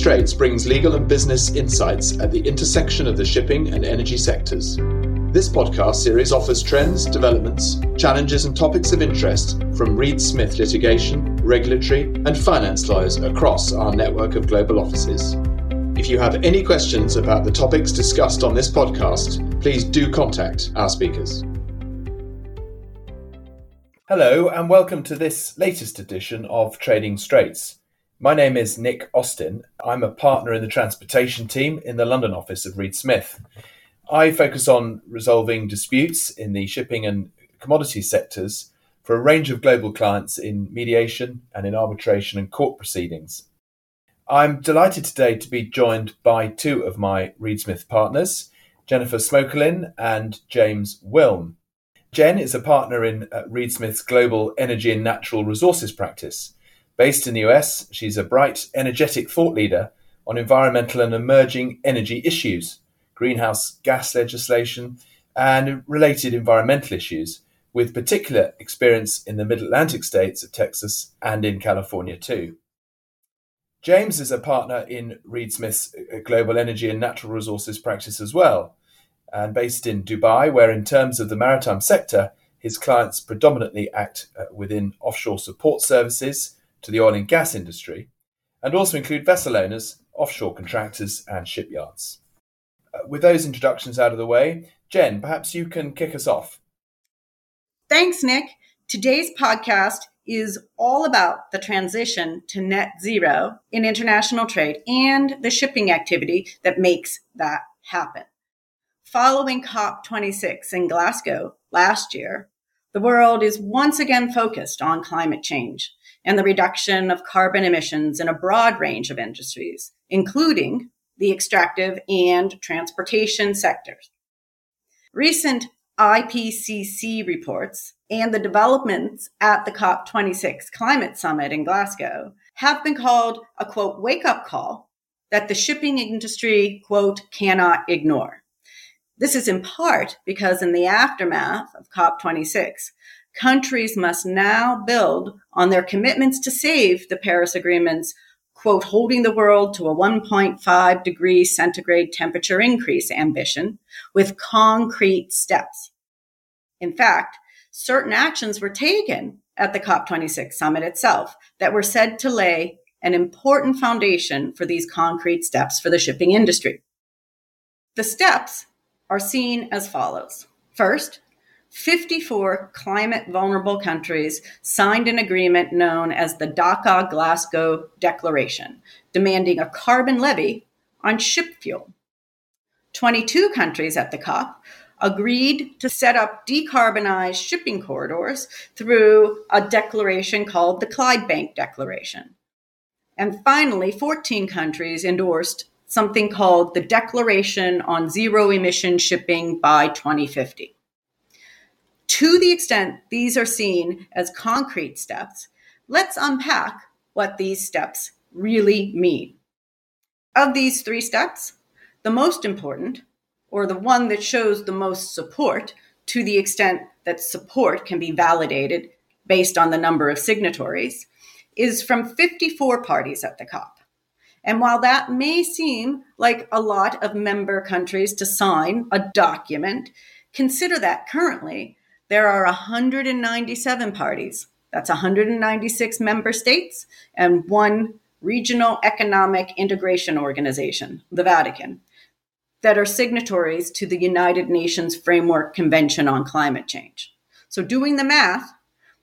Straits brings legal and business insights at the intersection of the shipping and energy sectors. This podcast series offers trends, developments, challenges, and topics of interest from Reed Smith litigation, regulatory, and finance lawyers across our network of global offices. If you have any questions about the topics discussed on this podcast, please do contact our speakers. Hello, and welcome to this latest edition of Trading Straits. My name is Nick Austin. I'm a partner in the transportation team in the London office of Reed Smith. I focus on resolving disputes in the shipping and commodity sectors for a range of global clients in mediation and in arbitration and court proceedings. I'm delighted today to be joined by two of my Reed Smith partners, Jennifer Smokelin and James Wilm. Jen is a partner in uh, Reed Smith's global energy and natural resources practice. Based in the US, she's a bright, energetic thought leader on environmental and emerging energy issues greenhouse gas legislation, and related environmental issues, with particular experience in the mid Atlantic states of Texas and in California too. James is a partner in Reed Smith's uh, global energy and natural resources practice as well, and based in Dubai, where, in terms of the maritime sector, his clients predominantly act uh, within offshore support services to the oil and gas industry, and also include vessel owners, offshore contractors, and shipyards. Uh, with those introductions out of the way, Jen, perhaps you can kick us off. Thanks, Nick. Today's podcast is all about the transition to net zero in international trade and the shipping activity that makes that happen. Following COP26 in Glasgow last year, the world is once again focused on climate change and the reduction of carbon emissions in a broad range of industries, including the extractive and transportation sectors. Recent IPCC reports and the developments at the COP26 climate summit in Glasgow have been called a quote, wake up call that the shipping industry, quote, cannot ignore. This is in part because in the aftermath of COP26, countries must now build on their commitments to save the Paris Agreement's quote, holding the world to a 1.5 degree centigrade temperature increase ambition with concrete steps. In fact, certain actions were taken at the COP26 summit itself that were said to lay an important foundation for these concrete steps for the shipping industry. The steps are seen as follows. First, 54 climate vulnerable countries signed an agreement known as the Dhaka Glasgow Declaration, demanding a carbon levy on ship fuel. 22 countries at the COP agreed to set up decarbonized shipping corridors through a declaration called the Clydebank Declaration. And finally, 14 countries endorsed something called the Declaration on Zero Emission Shipping by 2050. To the extent these are seen as concrete steps, let's unpack what these steps really mean. Of these three steps, the most important, or the one that shows the most support to the extent that support can be validated based on the number of signatories, is from 54 parties at the COP. And while that may seem like a lot of member countries to sign a document, consider that currently there are 197 parties. That's 196 member states and one regional economic integration organization, the Vatican, that are signatories to the United Nations Framework Convention on Climate Change. So, doing the math,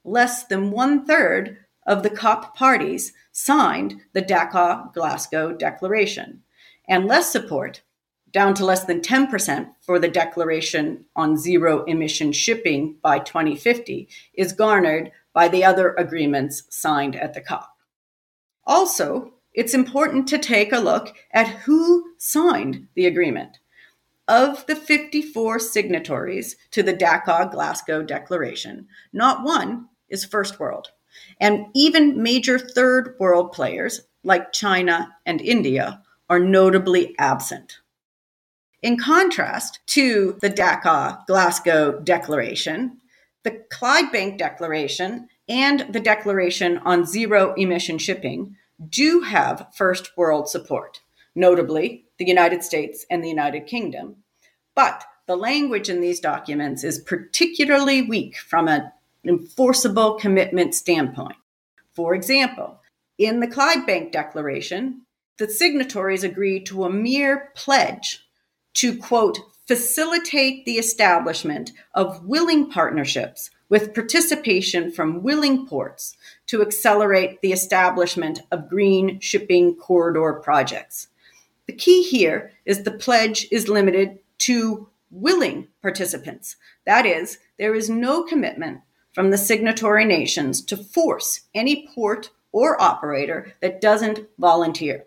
less than one third of the COP parties signed the Dhaka Glasgow Declaration, and less support down to less than 10% for the Declaration on Zero Emission Shipping by 2050, is garnered by the other agreements signed at the COP. Also, it's important to take a look at who signed the agreement. Of the 54 signatories to the Dhaka Glasgow Declaration, not one is first world. And even major third world players like China and India are notably absent. In contrast to the Dhaka Glasgow Declaration, the Clydebank Declaration and the Declaration on Zero Emission Shipping do have first world support, notably the United States and the United Kingdom. But the language in these documents is particularly weak from an enforceable commitment standpoint. For example, in the Clydebank Declaration, the signatories agree to a mere pledge to, quote, facilitate the establishment of willing partnerships with participation from willing ports to accelerate the establishment of green shipping corridor projects. The key here is the pledge is limited to willing participants. That is, there is no commitment from the signatory nations to force any port or operator that doesn't volunteer.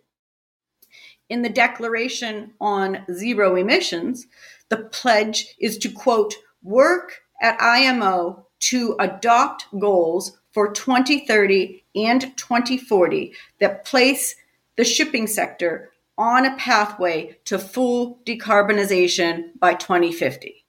In the Declaration on Zero Emissions, the pledge is to quote, work at IMO to adopt goals for 2030 and 2040 that place the shipping sector on a pathway to full decarbonization by 2050.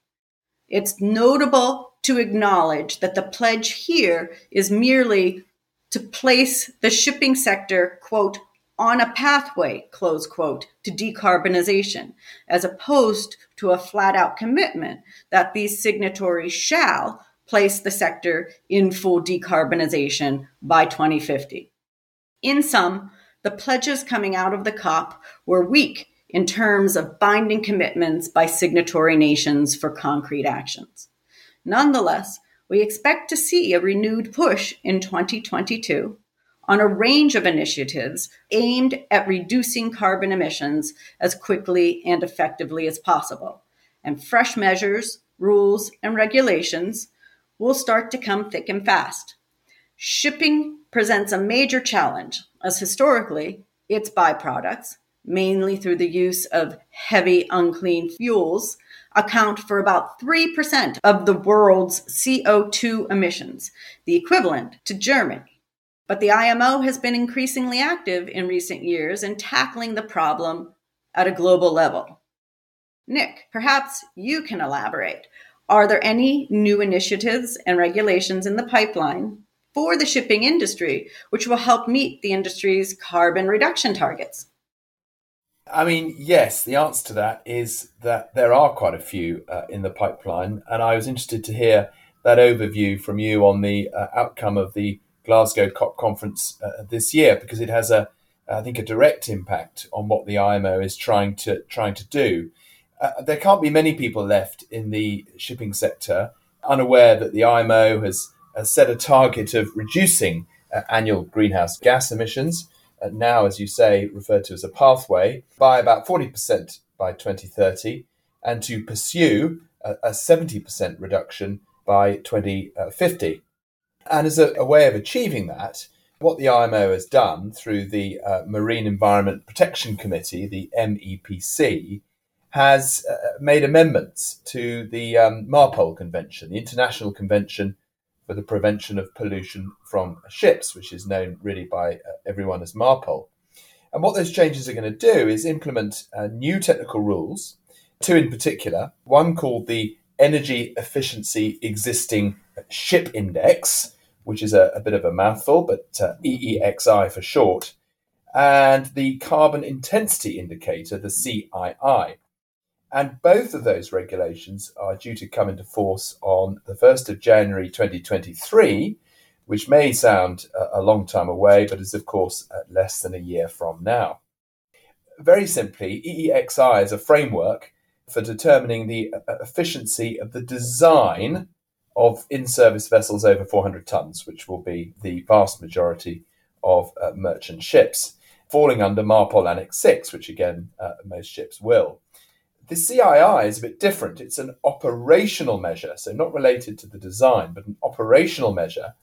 It's notable to acknowledge that the pledge here is merely to place the shipping sector, quote, on a pathway, close quote, to decarbonization, as opposed to a flat out commitment that these signatories shall place the sector in full decarbonization by 2050. In sum, the pledges coming out of the COP were weak in terms of binding commitments by signatory nations for concrete actions. Nonetheless, we expect to see a renewed push in 2022 on a range of initiatives aimed at reducing carbon emissions as quickly and effectively as possible. And fresh measures, rules, and regulations will start to come thick and fast. Shipping presents a major challenge, as historically, its byproducts, mainly through the use of heavy unclean fuels, account for about 3% of the world's CO2 emissions, the equivalent to Germany. But the IMO has been increasingly active in recent years in tackling the problem at a global level. Nick, perhaps you can elaborate. Are there any new initiatives and regulations in the pipeline for the shipping industry, which will help meet the industry's carbon reduction targets? I mean, yes, the answer to that is that there are quite a few uh, in the pipeline. And I was interested to hear that overview from you on the uh, outcome of the Glasgow COP conference uh, this year, because it has a, I think, a direct impact on what the IMO is trying to trying to do. Uh, there can't be many people left in the shipping sector unaware that the IMO has uh, set a target of reducing uh, annual greenhouse gas emissions, uh, now, as you say, referred to as a pathway, by about 40% by 2030, and to pursue a, a 70% reduction by 2050. And as a, a, way of achieving that, what the IMO has done through the uh, Marine Environment Protection Committee, the MEPC, has uh, made amendments to the um, MARPOL Convention, the International Convention for the prevention of pollution from ships, which is known really by uh, everyone as MARPOL. And what those changes are going to do is implement uh, new technical rules, two in particular, one called the Energy Efficiency Existing Ship Index, which is a, a bit of a mouthful, but uh, EEXI for short, and the Carbon Intensity Indicator, the CII. And both of those regulations are due to come into force on the 1st of January 2023, which may sound a long time away, but is, of course, less than a year from now. Very simply, EEXI is a framework for determining the uh, efficiency of the design of in service vessels over 400 tons, which will be the vast majority of uh, merchant ships, falling under MARPOL Annex 6, which again, uh, most ships will. The CII is a bit different. It's an operational measure, so not related to the design, but an operational measure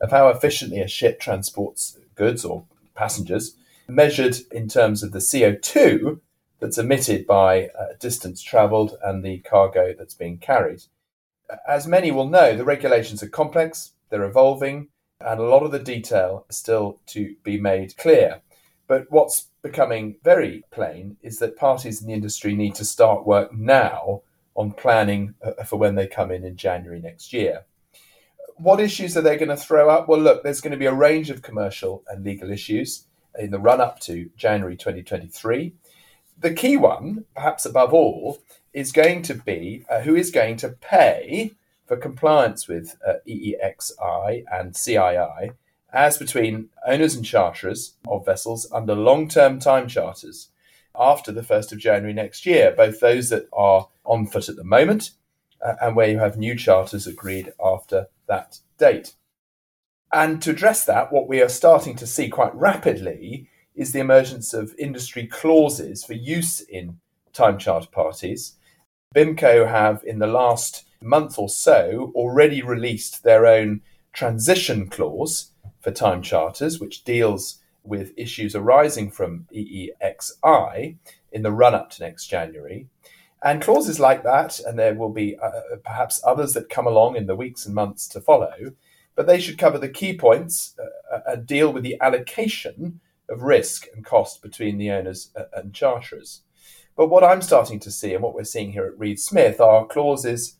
of how efficiently a ship transports goods or passengers, measured in terms of the CO2 that's emitted by uh, distance travelled and the cargo that's being carried. As many will know, the regulations are complex, they're evolving, and a lot of the detail is still to be made clear. But what's becoming very plain is that parties in the industry need to start work now on planning uh, for when they come in in January next year. What issues are they going to throw up? Well, look, there's going to be a range of commercial and legal issues. in the run up to January 2023. The key one, perhaps above all, is going to be uh, who is going to pay for compliance with uh, EEXI and CII as between owners and charterers of vessels under long term time charters after the 1st of January next year, both those that are on foot at the moment uh, and where you have new charters agreed after that date. And to address that, what we are starting to see quite rapidly is the emergence of industry clauses for use in time charter parties. BIMCO have, in the last month or so, already released their own transition clause for time charters, which deals with issues arising from EEXI in the run up to next January. And clauses like that, and there will be uh, uh, perhaps others that come along in the weeks and months to follow, but they should cover the key points uh, uh and deal with the allocation of risk and cost between the owners uh, and charterers. But what I'm starting to see, and what we're seeing here at Reed Smith, are clauses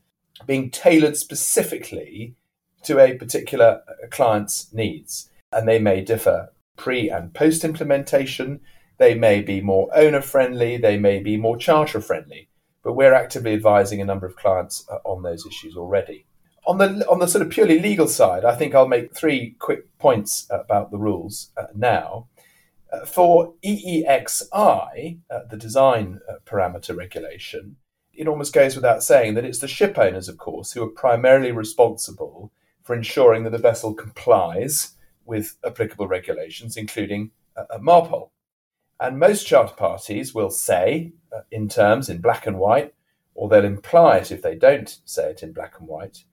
being tailored specifically to a particular client's needs. And they may differ pre and post implementation. They may be more owner friendly, they may be more charter friendly, but we're actively advising a number of clients uh, on those issues already. On the, on the sort of purely legal side, I think I'll make three quick points about the rules uh, now. For EEXI, uh, the design uh, parameter regulation, it almost goes without saying that it's the ship owners, of course, who are primarily responsible for ensuring that the vessel complies with applicable regulations, including MARPOL. And most charter parties will say uh, in terms in black and white, or they'll imply it if they don't say it in black and white,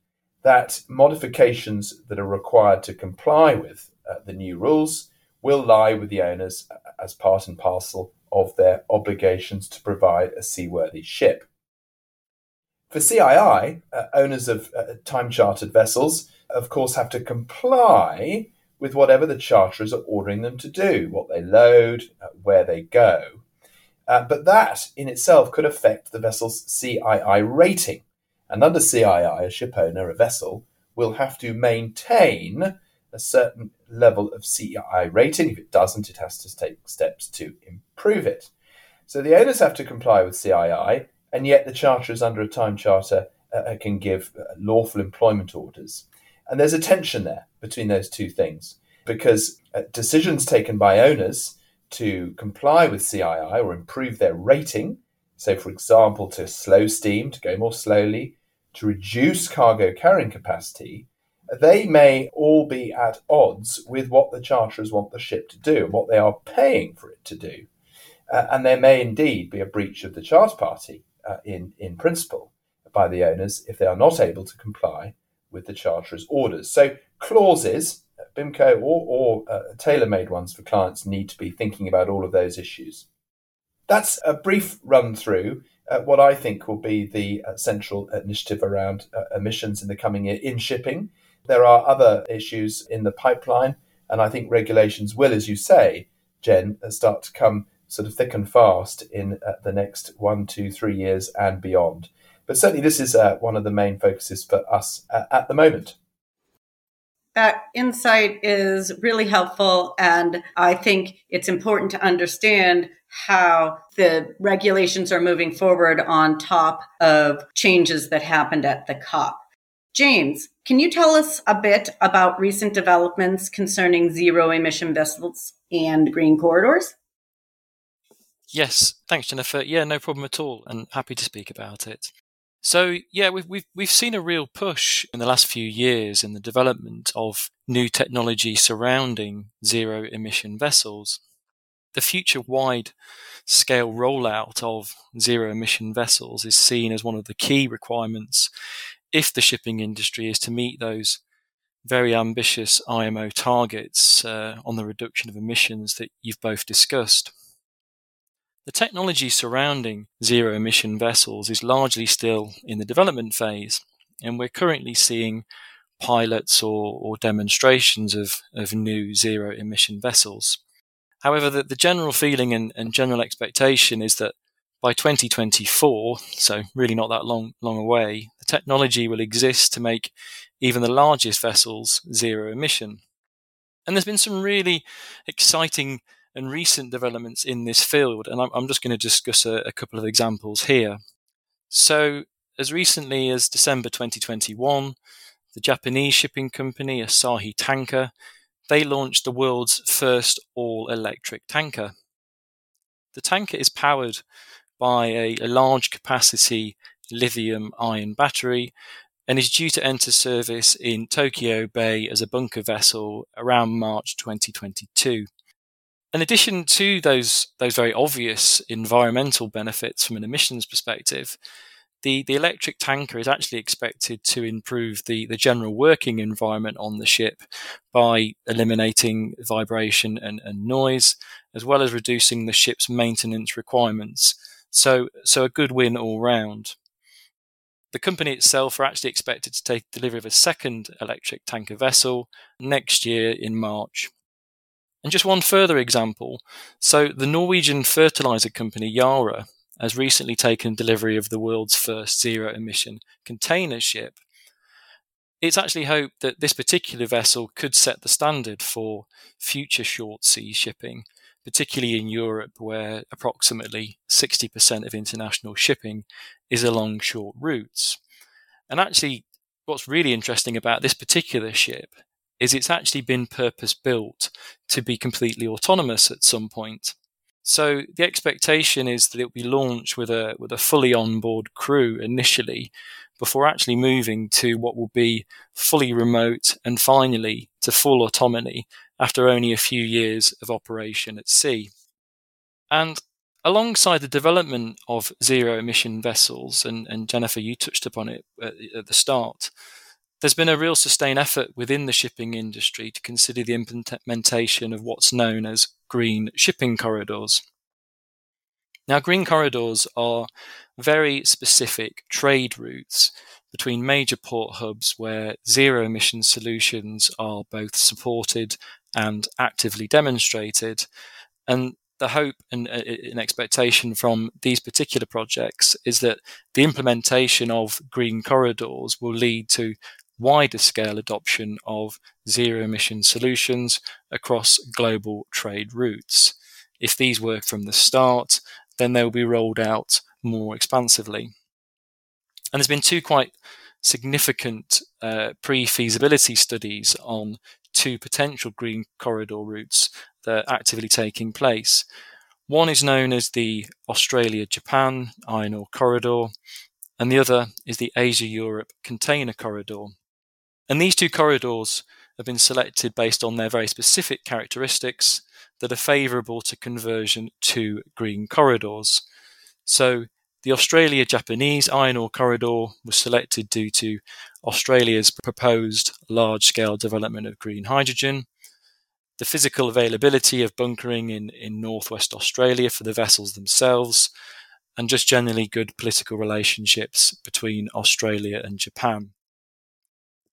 that modifications that are required to comply with uh, the new rules will lie with the owners as part and parcel of their obligations to provide a seaworthy ship. For CII, uh, owners of uh, time chartered vessels, of course, have to comply with whatever the charterers are ordering them to do, what they load, uh, where they go. Uh, but that in itself could affect the vessel's CII rating. And under CII, a ship owner, a vessel, will have to maintain a certain level of CII rating. If it doesn't, it has to take steps to improve it. So the owners have to comply with CII, and yet the charterers under a time charter uh, can give uh, lawful employment orders. And there's a tension there between those two things because uh, decisions taken by owners to comply with CII or improve their rating, so for example, to slow steam, to go more slowly, to reduce cargo carrying capacity, they may all be at odds with what the charterers want the ship to do and what they are paying for it to do. Uh, and there may indeed be a breach of the charter party uh, in, in principle by the owners if they are not able to comply with the charterer's orders. So clauses, BIMCO or, or uh, tailor-made ones for clients need to be thinking about all of those issues. That's a brief run through uh, what I think will be the uh, central initiative around uh, emissions in the coming year in shipping. There are other issues in the pipeline, and I think regulations will, as you say, Jen, uh, start to come sort of thick and fast in uh, the next one, two, three years and beyond. But certainly, this is uh, one of the main focuses for us uh, at the moment. That insight is really helpful. And I think it's important to understand how the regulations are moving forward on top of changes that happened at the COP. James, can you tell us a bit about recent developments concerning zero emission vessels and green corridors? Yes, thanks, Jennifer. Yeah, no problem at all, and happy to speak about it. So yeah, we've we've we've seen a real push in the last few years in the development of new technology surrounding zero emission vessels. The future wide scale rollout of zero emission vessels is seen as one of the key requirements if the shipping industry is to meet those very ambitious IMO targets uh, on the reduction of emissions that you've both discussed. The technology surrounding zero emission vessels is largely still in the development phase, and we're currently seeing pilots or, or demonstrations of, of new zero emission vessels. However, the, the general feeling and, and, general expectation is that by 2024, so really not that long, long away, the technology will exist to make even the largest vessels zero emission. And there's been some really exciting and recent developments in this field. And I'm, I'm just going to discuss a, a couple of examples here. So, as recently as December 2021, the Japanese shipping company Asahi Tanker they launched the world's first all-electric tanker. The tanker is powered by a, a large capacity lithium ion battery and is due to enter service in Tokyo Bay as a bunker vessel around March 2022. In addition to those, those very obvious environmental benefits from an emissions perspective, the, the electric tanker is actually expected to improve the, the general working environment on the ship by eliminating vibration and, and noise, as well as reducing the ship's maintenance requirements. So, so a good win all round. The company itself are actually expected to take delivery of a second electric tanker vessel next year in March. And just one further example. So the Norwegian fertilizer company Yara has recently taken delivery of the world's first zero emission container ship. It's actually hoped that this particular vessel could set the standard for future short sea shipping, particularly in Europe, where approximately 60% of international shipping is along short routes. And actually, what's really interesting about this particular ship is it's actually been purpose built to be completely autonomous at some point. So the expectation is that it will be launched with a with a fully onboard crew initially, before actually moving to what will be fully remote and finally to full autonomy after only a few years of operation at sea. And alongside the development of zero emission vessels, and, and Jennifer, you touched upon it at, at the start, there's been a real sustained effort within the shipping industry to consider the implementation of what's known as green shipping corridors. Now, green corridors are very specific trade routes between major port hubs where zero emission solutions are both supported and actively demonstrated. And the hope and uh, an expectation from these particular projects is that the implementation of green corridors will lead to wider scale adoption of zero emission solutions across global trade routes. If these work from the start, then they will be rolled out more expansively. And there's been two quite significant uh, pre feasibility studies on two potential green corridor routes that are actively taking place. One is known as the Australia Japan Iron Ore Corridor, and the other is the Asia Europe Container Corridor. And these two corridors have been selected based on their very specific characteristics that are favourable to conversion to green corridors. So the Australia Japanese iron ore corridor was selected due to Australia's proposed large scale development of green hydrogen, the physical availability of bunkering in, in northwest Australia for the vessels themselves, and just generally good political relationships between Australia and Japan.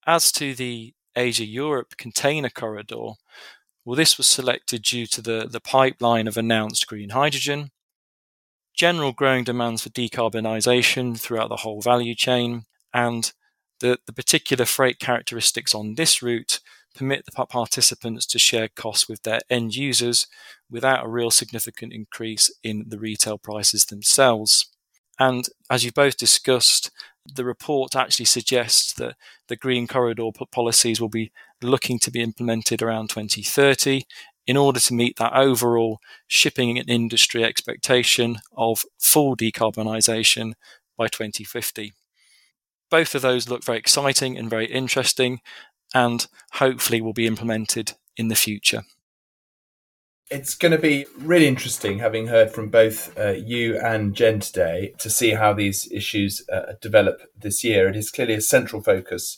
As to the Asia Europe container corridor, well, this was selected due to the, the pipeline of announced green hydrogen, general growing demands for decarbonisation throughout the whole value chain, and the, the particular freight characteristics on this route permit the participants to share costs with their end users without a real significant increase in the retail prices themselves. And as you've both discussed, the report actually suggests that the green corridor policies will be looking to be implemented around 2030 in order to meet that overall shipping and industry expectation of full decarbonisation by 2050. Both of those look very exciting and very interesting, and hopefully will be implemented in the future. It's going to be really interesting having heard from both uh, you and Jen today to see how these issues uh, develop this year. It is clearly a central focus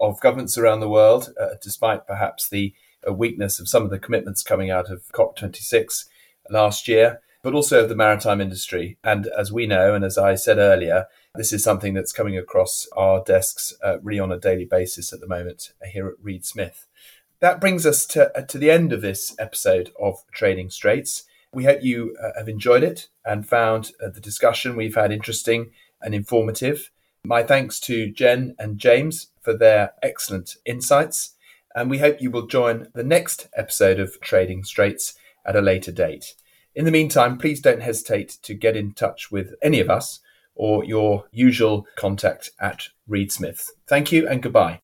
of governments around the world, uh, despite perhaps the uh, weakness of some of the commitments coming out of COP26 last year, but also of the maritime industry. And as we know, and as I said earlier, this is something that's coming across our desks uh, really on a daily basis at the moment here at Reed Smith that brings us to, uh, to the end of this episode of Trading Straits. We hope you uh, have enjoyed it and found uh, the discussion we've had interesting and informative. My thanks to Jen and James for their excellent insights. And we hope you will join the next episode of Trading Straits at a later date. In the meantime, please don't hesitate to get in touch with any of us or your usual contact at Reed Smith. Thank you and goodbye.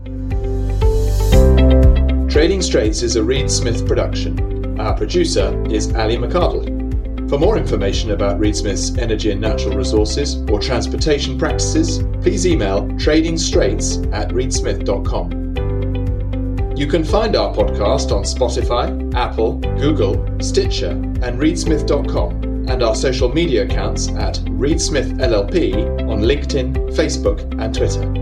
Trading Straits is a Reed Smith production. Our producer is Ali McCardell. For more information about Reed Smith's energy and natural resources or transportation practices, please email tradingstraits at reedsmith.com. You can find our podcast on Spotify, Apple, Google, Stitcher, and reedsmith.com, and our social media accounts at Reedsmith LLP on LinkedIn, Facebook, and Twitter.